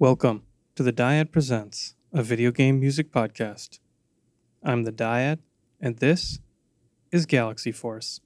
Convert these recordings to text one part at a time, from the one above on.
Welcome to the Diad Presents, a video game music podcast. I'm the Diad, and this is Galaxy Force.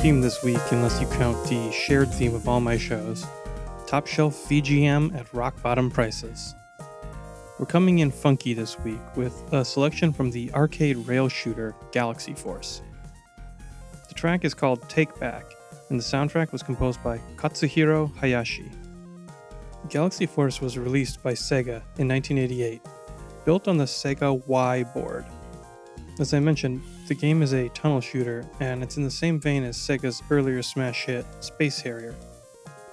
Theme this week unless you count the shared theme of all my shows top shelf VGM at rock bottom prices. We're coming in funky this week with a selection from the arcade rail shooter Galaxy Force. The track is called Take Back, and the soundtrack was composed by Katsuhiro Hayashi. Galaxy Force was released by Sega in 1988, built on the Sega Y board. As I mentioned, the game is a tunnel shooter, and it's in the same vein as Sega's earlier smash hit, Space Harrier.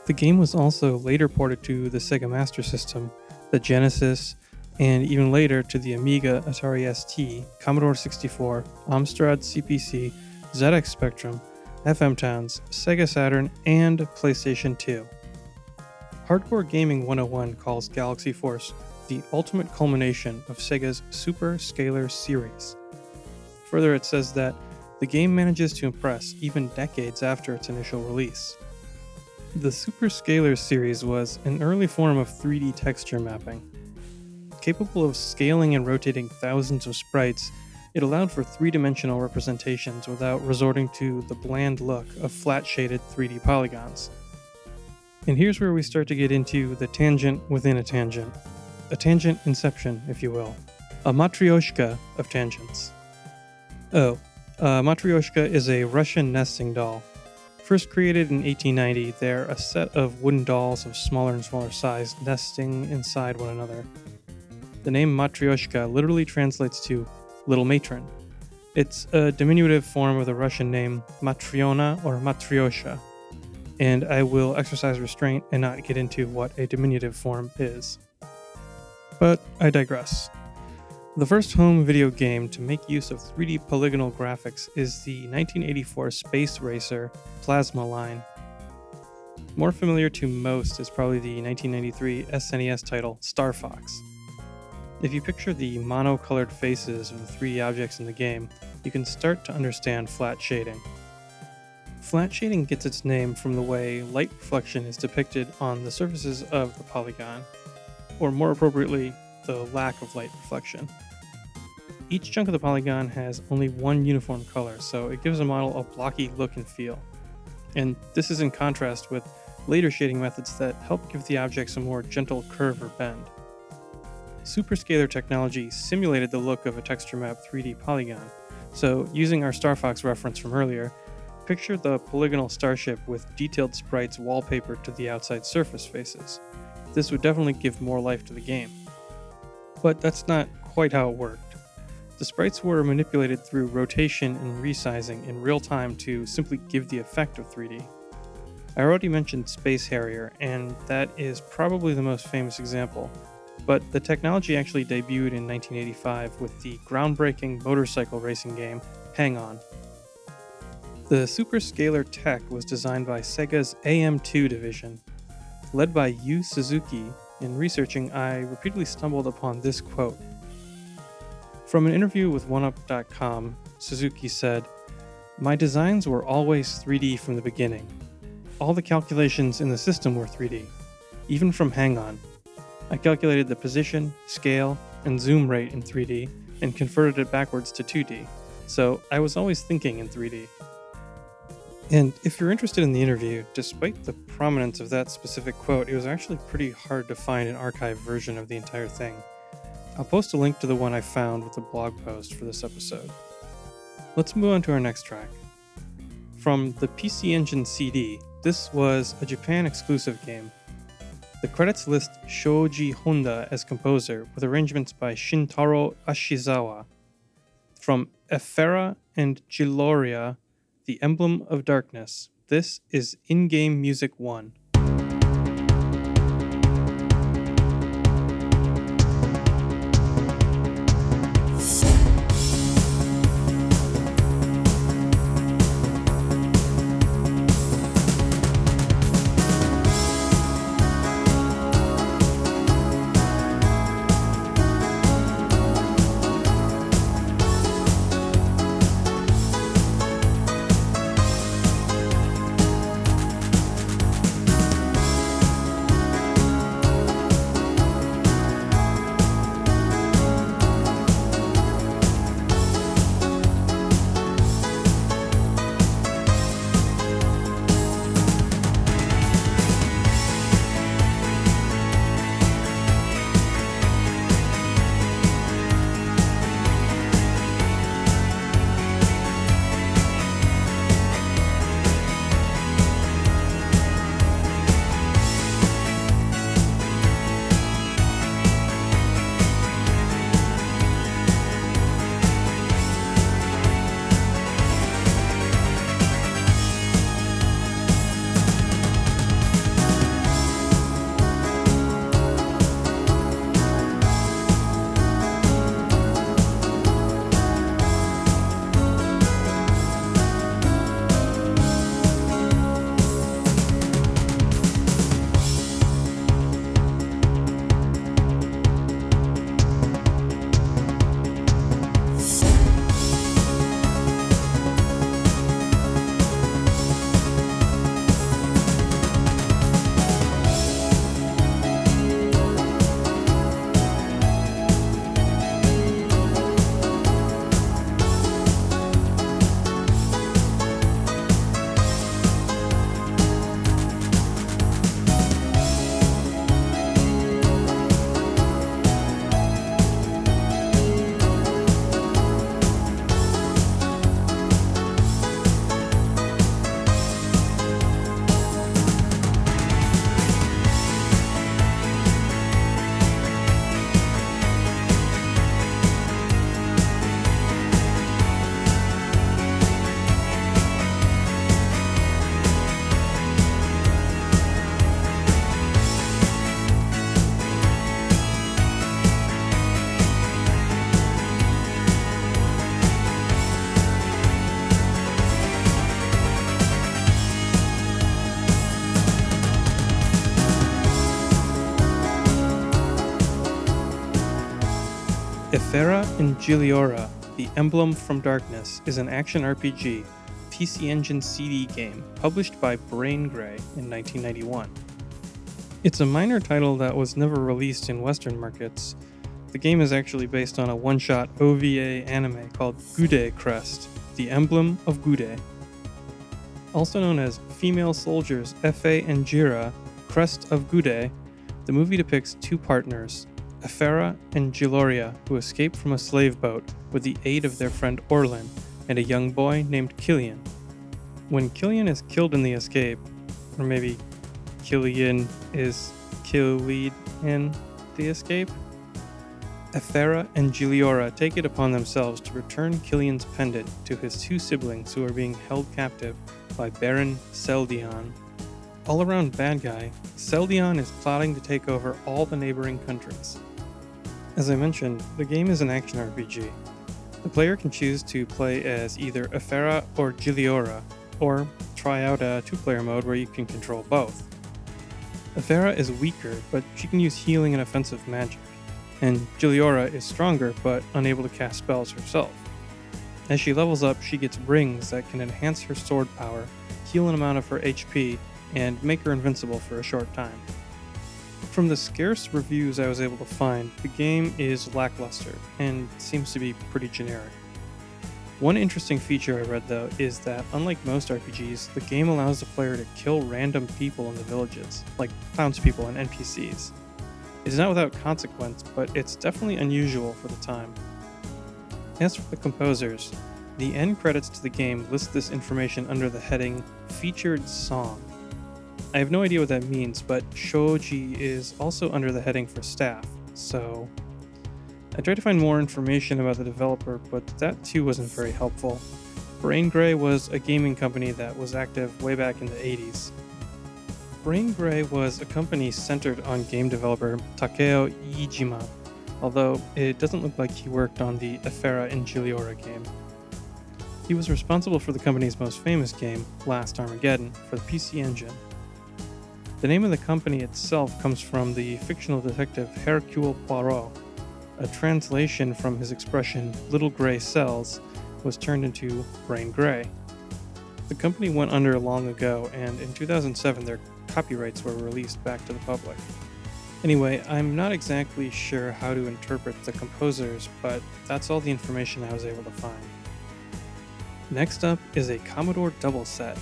The game was also later ported to the Sega Master System, the Genesis, and even later to the Amiga, Atari ST, Commodore 64, Amstrad CPC, ZX Spectrum, FM Towns, Sega Saturn, and PlayStation 2. Hardcore Gaming 101 calls Galaxy Force the ultimate culmination of Sega's Super Scaler series. Further, it says that the game manages to impress even decades after its initial release. The Super Scaler series was an early form of 3D texture mapping. Capable of scaling and rotating thousands of sprites, it allowed for three dimensional representations without resorting to the bland look of flat shaded 3D polygons. And here's where we start to get into the tangent within a tangent. A tangent inception, if you will. A matryoshka of tangents. Oh, uh, Matryoshka is a Russian nesting doll. First created in 1890, they're a set of wooden dolls of smaller and smaller size nesting inside one another. The name Matryoshka literally translates to little matron. It's a diminutive form of the Russian name Matryona or Matryosha, and I will exercise restraint and not get into what a diminutive form is. But I digress. The first home video game to make use of 3D polygonal graphics is the 1984 Space Racer Plasma line. More familiar to most is probably the 1993 SNES title Star Fox. If you picture the mono-colored faces of the 3D objects in the game, you can start to understand flat shading. Flat shading gets its name from the way light reflection is depicted on the surfaces of the polygon, or more appropriately, the lack of light reflection. Each chunk of the polygon has only one uniform color, so it gives a model a blocky look and feel. And this is in contrast with later shading methods that help give the objects a more gentle curve or bend. Superscaler technology simulated the look of a texture map 3D polygon, so using our Star Fox reference from earlier, picture the polygonal starship with detailed sprites wallpapered to the outside surface faces. This would definitely give more life to the game. But that's not quite how it worked. The sprites were manipulated through rotation and resizing in real time to simply give the effect of 3D. I already mentioned Space Harrier, and that is probably the most famous example, but the technology actually debuted in 1985 with the groundbreaking motorcycle racing game Hang On. The Superscaler tech was designed by Sega's AM2 division. Led by Yu Suzuki, in researching, I repeatedly stumbled upon this quote. From an interview with OneUp.com, Suzuki said, My designs were always 3D from the beginning. All the calculations in the system were 3D, even from Hang On. I calculated the position, scale, and zoom rate in 3D and converted it backwards to 2D, so I was always thinking in 3D. And if you're interested in the interview, despite the prominence of that specific quote, it was actually pretty hard to find an archived version of the entire thing. I'll post a link to the one I found with the blog post for this episode. Let's move on to our next track. From the PC Engine CD, this was a Japan exclusive game. The credits list Shoji Honda as composer, with arrangements by Shintaro Ashizawa. From Efera and Jiliora, The Emblem of Darkness, this is In Game Music 1. Efera in Jiliora, The Emblem from Darkness, is an action RPG PC Engine CD game published by Brain Grey in 1991. It's a minor title that was never released in Western markets. The game is actually based on a one shot OVA anime called Gude Crest, The Emblem of Gude. Also known as Female Soldiers Efe and Jira, Crest of Gude, the movie depicts two partners, Efera and Jiliora, who escape from a slave boat with the aid of their friend Orlin and a young boy named Killian. When Killian is killed in the escape, or maybe Killian is killed in the escape, Efera and Jiliora take it upon themselves to return Killian's pendant to his two siblings who are being held captive by Baron Seldion. All around bad guy, Seldion is plotting to take over all the neighboring countries. As I mentioned, the game is an action RPG. The player can choose to play as either Efera or Jiliora, or try out a two player mode where you can control both. Efera is weaker, but she can use healing and offensive magic, and Jiliora is stronger but unable to cast spells herself. As she levels up, she gets rings that can enhance her sword power, heal an amount of her HP, and make her invincible for a short time. From the scarce reviews I was able to find, the game is lackluster and seems to be pretty generic. One interesting feature I read though is that unlike most RPGs, the game allows the player to kill random people in the villages, like townspeople and NPCs. It's not without consequence, but it's definitely unusual for the time. As for the composers, the end credits to the game list this information under the heading Featured Song. I have no idea what that means, but Shoji is also under the heading for staff, so I tried to find more information about the developer, but that too wasn't very helpful. Brain Gray was a gaming company that was active way back in the 80s. Brain Gray was a company centered on game developer Takeo Iijima, although it doesn't look like he worked on the Efera and Jiliora game. He was responsible for the company's most famous game, Last Armageddon, for the PC Engine. The name of the company itself comes from the fictional detective Hercule Poirot, a translation from his expression little gray cells was turned into brain gray. The company went under long ago, and in 2007 their copyrights were released back to the public. Anyway, I'm not exactly sure how to interpret the composers, but that's all the information I was able to find. Next up is a Commodore double set.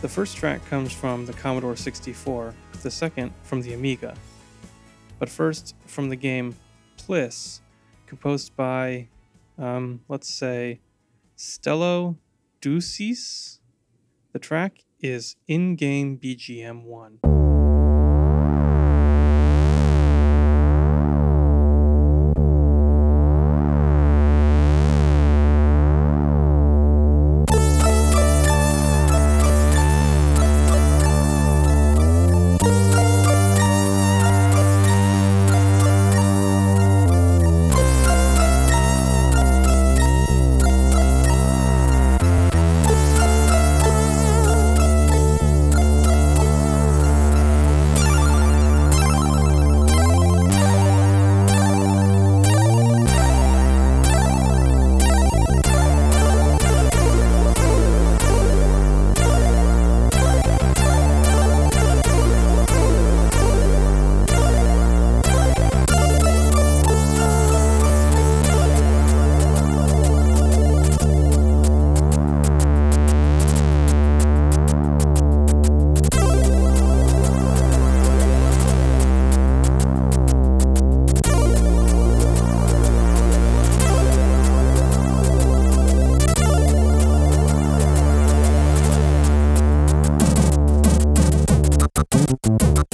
The first track comes from the Commodore 64, the second from the Amiga. But first, from the game PLIS, composed by, um, let's say, Stello Doussis. The track is In Game BGM 1.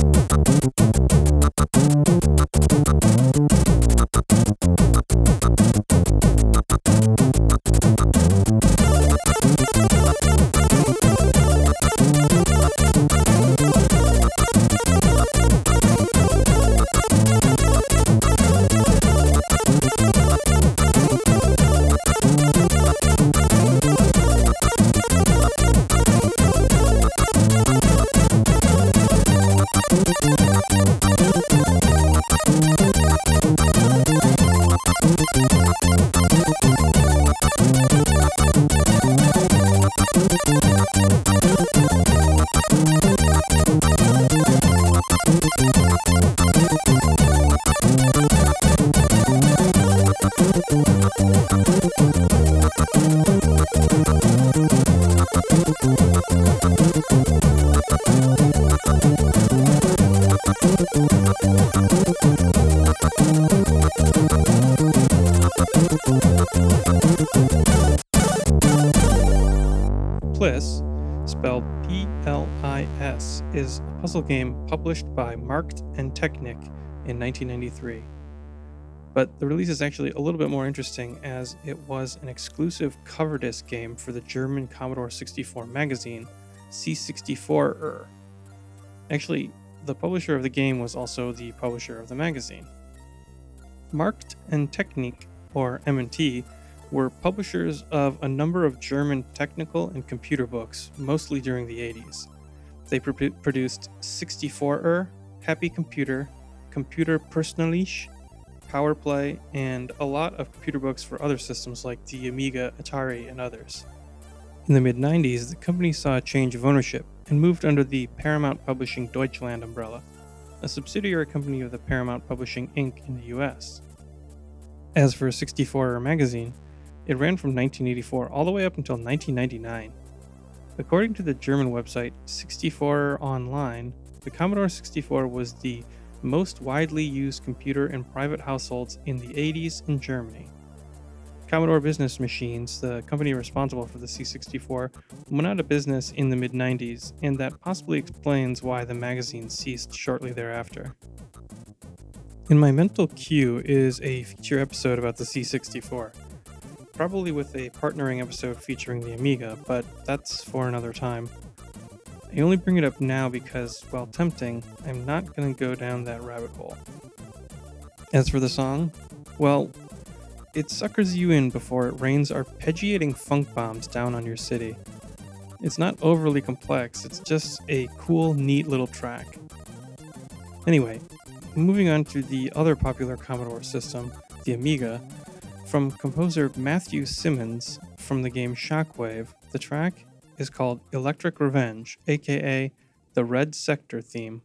I S, is a puzzle game published by Markt and Technik in 1993. But the release is actually a little bit more interesting as it was an exclusive cover disc game for the German Commodore 64 magazine, C64er. Actually, the publisher of the game was also the publisher of the magazine. Markt and Technik, or M&T, were publishers of a number of German technical and computer books, mostly during the 80s. They pr- produced 64er, Happy Computer, Computer Persönlich, PowerPlay, and a lot of computer books for other systems like the Amiga, Atari, and others. In the mid 90s, the company saw a change of ownership and moved under the Paramount Publishing Deutschland umbrella, a subsidiary company of the Paramount Publishing Inc. in the US. As for 64er magazine, it ran from 1984 all the way up until 1999. According to the German website 64 Online, the Commodore 64 was the most widely used computer in private households in the 80s in Germany. Commodore Business Machines, the company responsible for the C64, went out of business in the mid 90s, and that possibly explains why the magazine ceased shortly thereafter. In my mental queue is a feature episode about the C64, probably with a partnering episode featuring the Amiga, but that's for another time. I only bring it up now because, while tempting, I'm not going to go down that rabbit hole. As for the song, well, it suckers you in before it rains arpeggiating funk bombs down on your city. It's not overly complex, it's just a cool, neat little track. Anyway, moving on to the other popular Commodore system, the Amiga, from composer Matthew Simmonds from the game Shockwave, the track is called Electric Revenge, aka the Red Sector theme.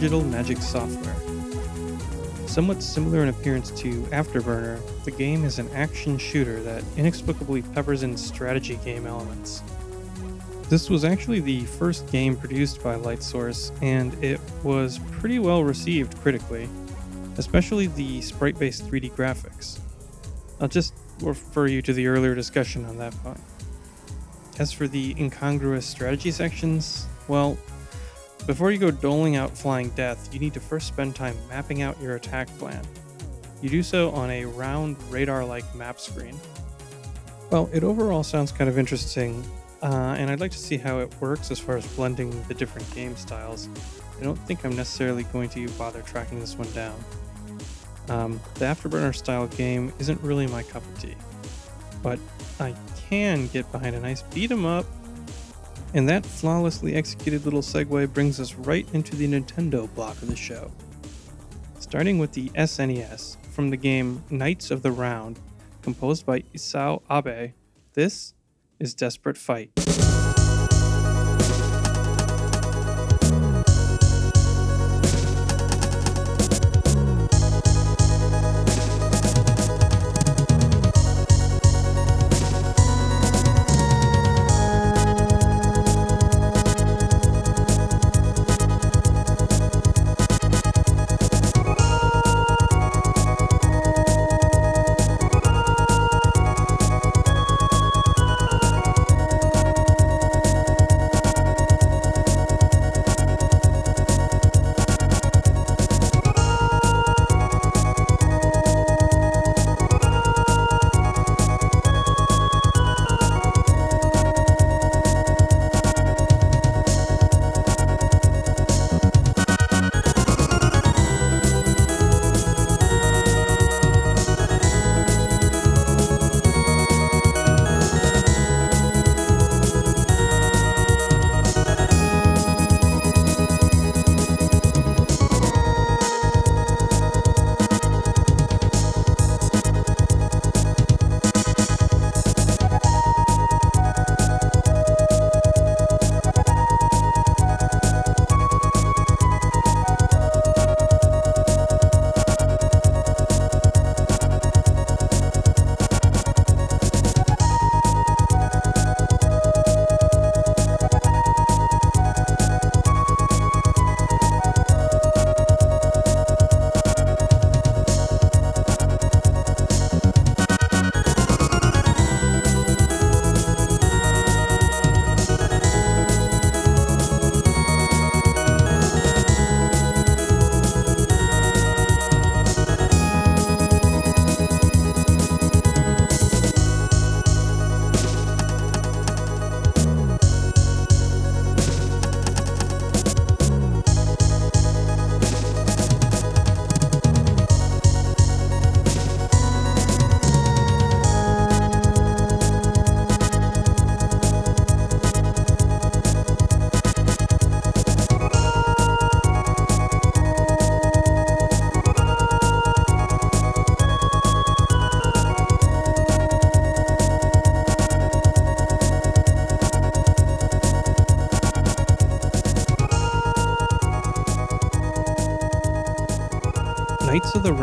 Digital Magic Software. Somewhat similar in appearance to Afterburner, the game is an action shooter that inexplicably peppers in strategy game elements. This was actually the first game produced by Lightsource, and it was pretty well received critically, especially the sprite based 3D graphics. I'll just refer you to the earlier discussion on that point. As for the incongruous strategy sections, well, before you go doling out flying death, you need to first spend time mapping out your attack plan. You do so on a round radar like map screen. Well, it overall sounds kind of interesting, uh, and I'd like to see how it works as far as blending the different game styles. I don't think I'm necessarily going to bother tracking this one down. Um, the Afterburner style game isn't really my cup of tea, but I can get behind a nice beat 'em up. And that flawlessly executed little segue brings us right into the Nintendo block of the show. Starting with the SNES from the game Knights of the Round, composed by Isao Abe, this is Desperate Fight.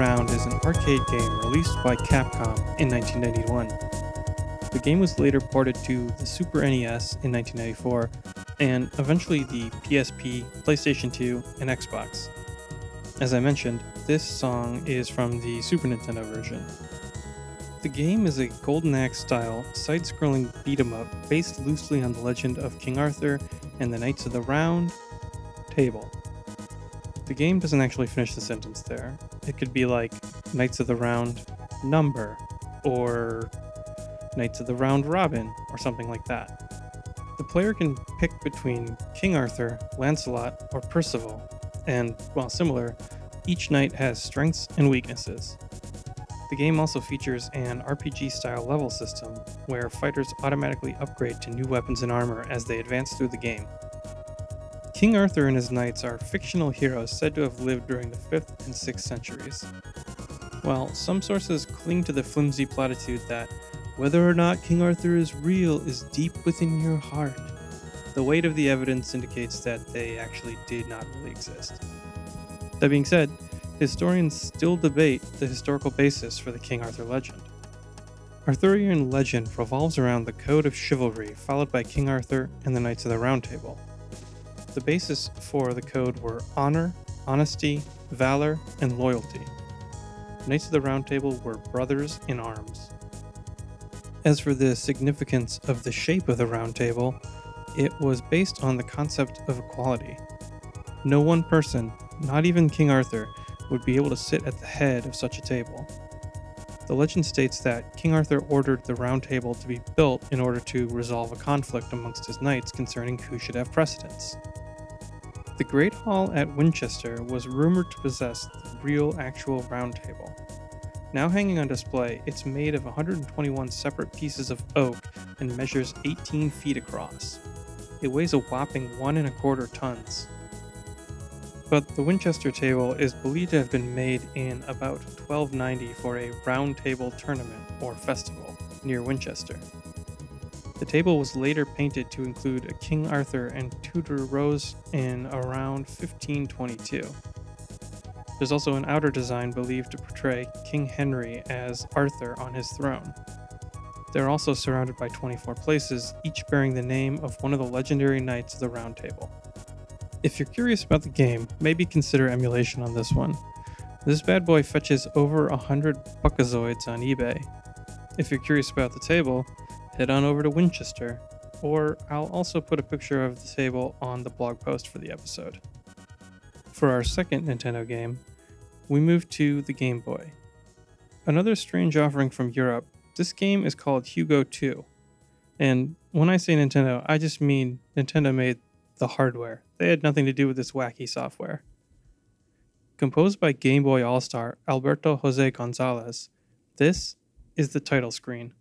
Knights Round is an arcade game released by Capcom in 1991. The game was later ported to the Super NES in 1994 and eventually the PSP, PlayStation 2, and Xbox. As I mentioned, this song is from the Super Nintendo version. The game is a Golden Axe style, side scrolling beat 'em up based loosely on the legend of King Arthur and the Knights of the Round table. The game doesn't actually finish the sentence there. It could be like Knights of the Round number or Knights of the Round Robin or something like that. The player can pick between King Arthur, Lancelot, or Percival, and while similar, each knight has strengths and weaknesses. The game also features an RPG style level system where fighters automatically upgrade to new weapons and armor as they advance through the game. King Arthur and his knights are fictional heroes said to have lived during the 5th and 6th centuries. While some sources cling to the flimsy platitude that whether or not King Arthur is real is deep within your heart, the weight of the evidence indicates that they actually did not really exist. That being said, historians still debate the historical basis for the King Arthur legend. Arthurian legend revolves around the code of chivalry followed by King Arthur and the Knights of the Round Table. The basis for the code were honor, honesty, valor, and loyalty. Knights of the Round Table were brothers in arms. As for the significance of the shape of the Round Table, it was based on the concept of equality. No one person, not even King Arthur, would be able to sit at the head of such a table. The legend states that King Arthur ordered the Round Table to be built in order to resolve a conflict amongst his knights concerning who should have precedence. The Great Hall at Winchester was rumored to possess the real actual Round Table. Now hanging on display, it's made of 121 separate pieces of oak and measures 18 feet across. It weighs a whopping one and a quarter tons. But the Winchester table is believed to have been made in about 1290 for a round table tournament or festival near Winchester. The table was later painted to include a King Arthur and Tudor rose in around 1522. There's also an outer design believed to portray King Henry as Arthur on his throne. They're also surrounded by 24 places, each bearing the name of one of the legendary knights of the Round Table. If you're curious about the game, maybe consider emulation on this one. This bad boy fetches over 100 buckazoids on eBay. If you're curious about the table, head on over to Winchester, or I'll also put a picture of the table on the blog post for the episode. For our second Nintendo game, we move to the Game Boy. Another strange offering from Europe, this game is called Hugo 2. And when I say Nintendo, I just mean Nintendo made the hardware. They had nothing to do with this wacky software. Composed by Game Boy All Star Alberto Jose Gonzalez, this is the title screen.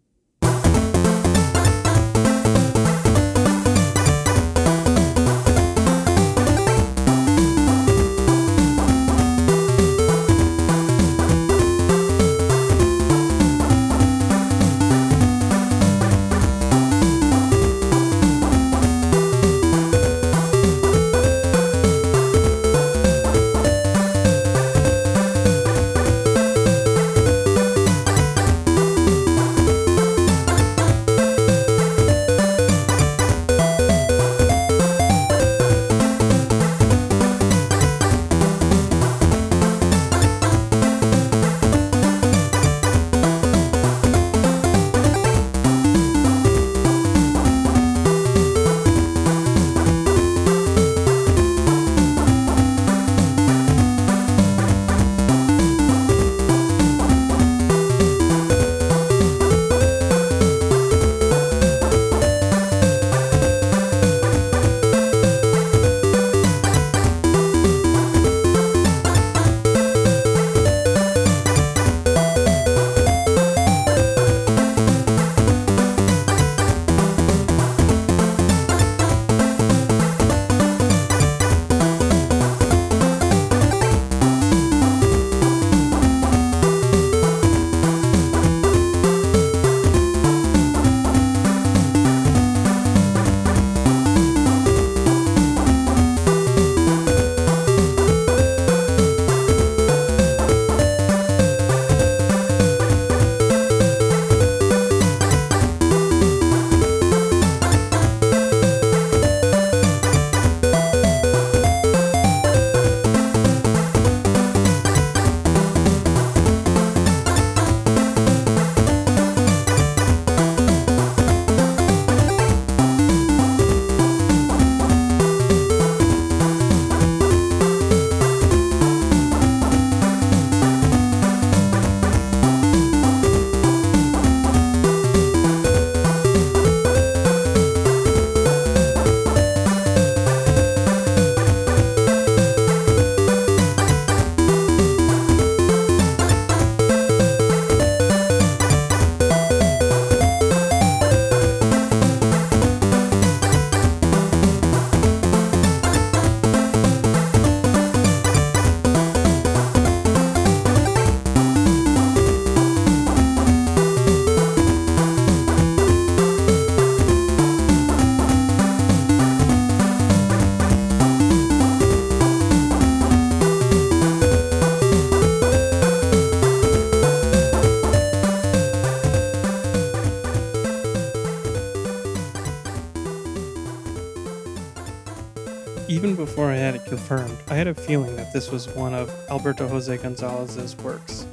Had a feeling that this was one of Alberto Jose Gonzalez's works.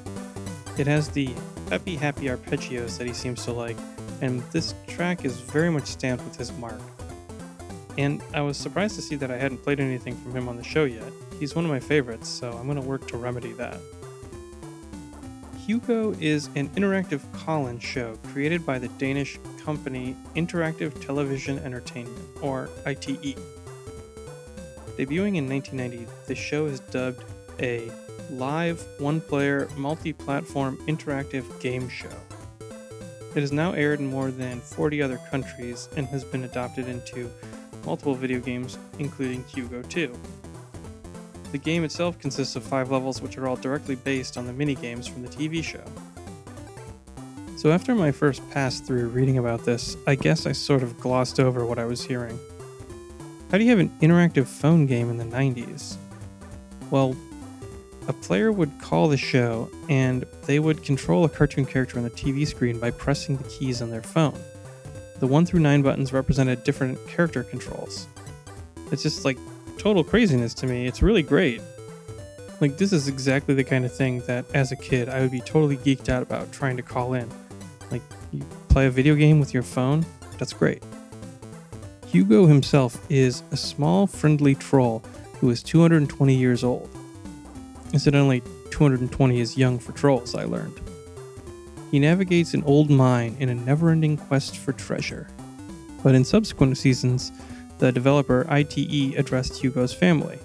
It has the peppy happy arpeggios that he seems to like, and this track is very much stamped with his mark. And I was surprised to see that I hadn't played anything from him on the show yet. He's one of my favorites, so I'm going to work to remedy that. Hugo is an interactive call in show created by the Danish company Interactive Television Entertainment, or ITE. Debuting in 1990, the show is dubbed a live, one player, multi platform interactive game show. It is now aired in more than 40 other countries and has been adopted into multiple video games, including Hugo 2. The game itself consists of five levels, which are all directly based on the minigames from the TV show. So, after my first pass through reading about this, I guess I sort of glossed over what I was hearing. How do you have an interactive phone game in the 90s? Well, a player would call the show and they would control a cartoon character on the TV screen by pressing the keys on their phone. The 1 through 9 buttons represented different character controls. It's just like total craziness to me. It's really great. Like, this is exactly the kind of thing that as a kid I would be totally geeked out about trying to call in. Like, you play a video game with your phone? That's great. Hugo himself is a small, friendly troll who is 220 years old. Incidentally, 220 is young for trolls, I learned. He navigates an old mine in a never ending quest for treasure. But in subsequent seasons, the developer ITE addressed Hugo's family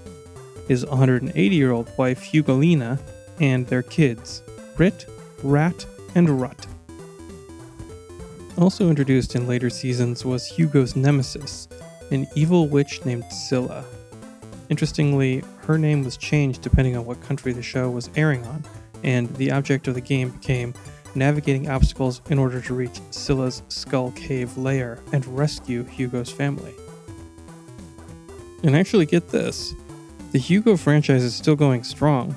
his 180 year old wife Hugolina, and their kids, Rit, Rat, and Rut. Also introduced in later seasons was Hugo's nemesis, an evil witch named Scylla. Interestingly, her name was changed depending on what country the show was airing on, and the object of the game became navigating obstacles in order to reach Scylla's Skull Cave lair and rescue Hugo's family. And actually, get this the Hugo franchise is still going strong.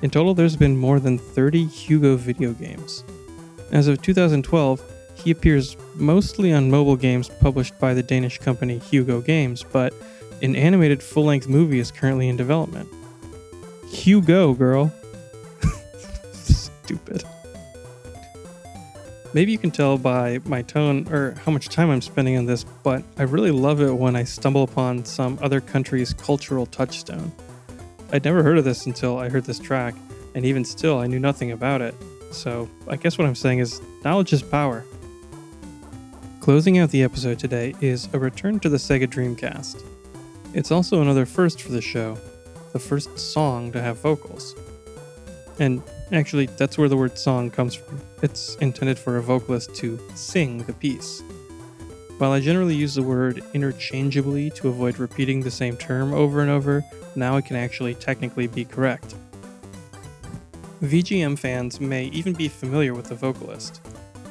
In total, there's been more than 30 Hugo video games. As of 2012, he appears mostly on mobile games published by the Danish company Hugo Games, but an animated full length movie is currently in development. Hugo, girl. Stupid. Maybe you can tell by my tone or how much time I'm spending on this, but I really love it when I stumble upon some other country's cultural touchstone. I'd never heard of this until I heard this track, and even still, I knew nothing about it. So I guess what I'm saying is knowledge is power. Closing out the episode today is a return to the Sega Dreamcast. It's also another first for the show, the first song to have vocals. And actually, that's where the word song comes from. It's intended for a vocalist to sing the piece. While I generally use the word interchangeably to avoid repeating the same term over and over, now it can actually technically be correct. VGM fans may even be familiar with the vocalist.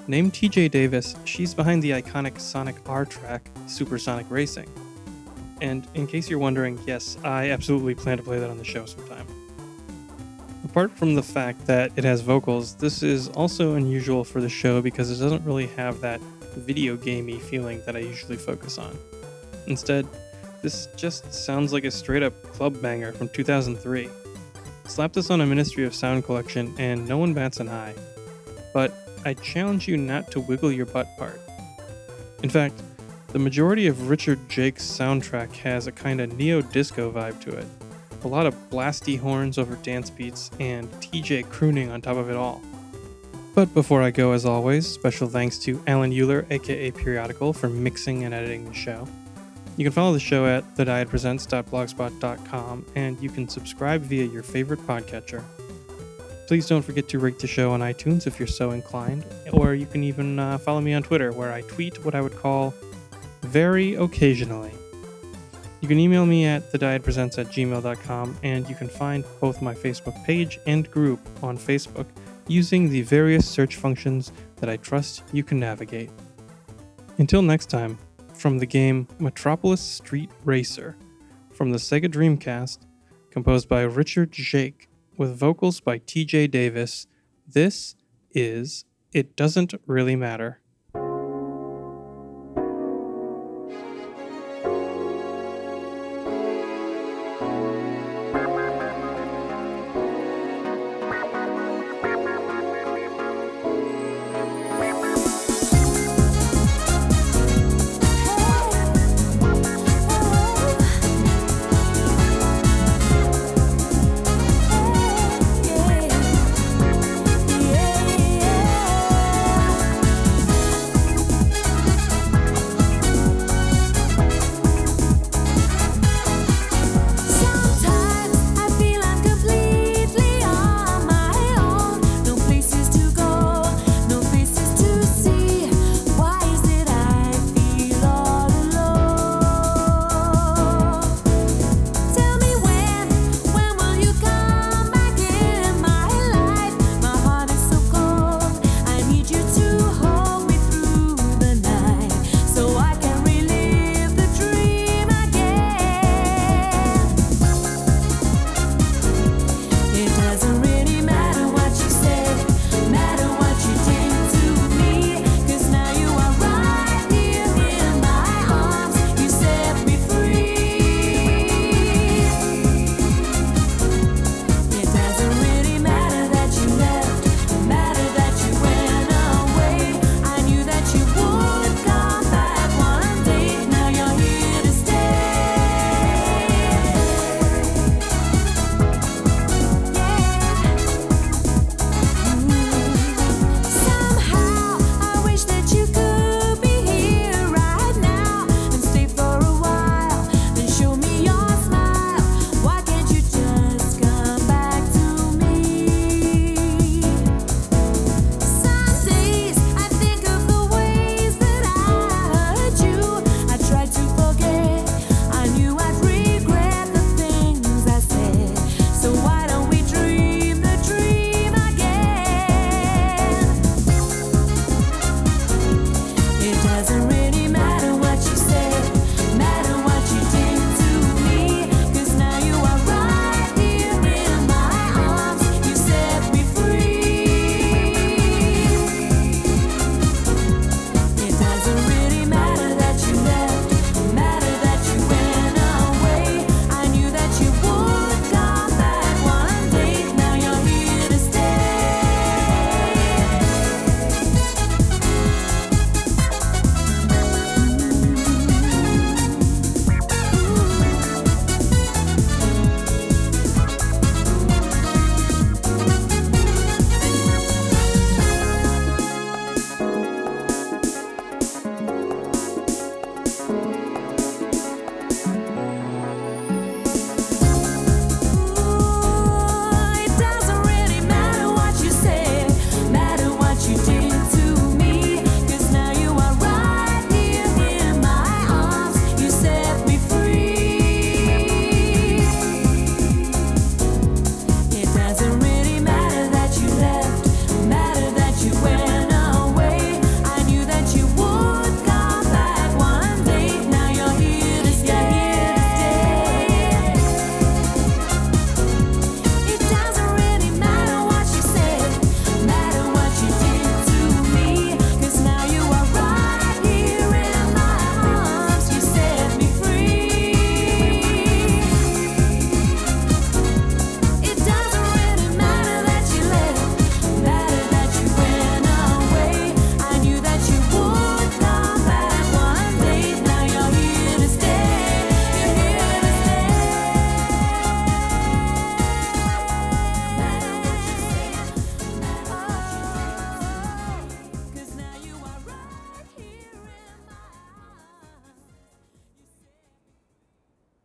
Named TJ Davis, she's behind the iconic Sonic R track, Supersonic Racing. And in case you're wondering, yes, I absolutely plan to play that on the show sometime. Apart from the fact that it has vocals, this is also unusual for the show because it doesn't really have that video gamey feeling that I usually focus on. Instead, this just sounds like a straight up club banger from 2003. Slap this on a Ministry of Sound collection and no one bats an eye. But I challenge you not to wiggle your butt part. In fact, the majority of Richard Jacques's soundtrack has a kind of neo disco vibe to it a lot of blasty horns over dance beats, and TJ crooning on top of it all. But before I go, as always, special thanks to Alan Euler, aka Periodical, for mixing and editing the show. You can follow the show at thediadpresents.blogspot.com, and you can subscribe via your favorite podcatcher. Please don't forget to rate the show on iTunes if you're so inclined, or you can even uh, follow me on Twitter, where I tweet what I would call very occasionally. You can email me at thediadpresents at gmail.com, and you can find both my Facebook page and group on Facebook using the various search functions that I trust you can navigate. Until next time, from the game Metropolis Street Racer, from the Sega Dreamcast, composed by Richard Jacques, with vocals by TJ Davis, this is It Doesn't Really Matter.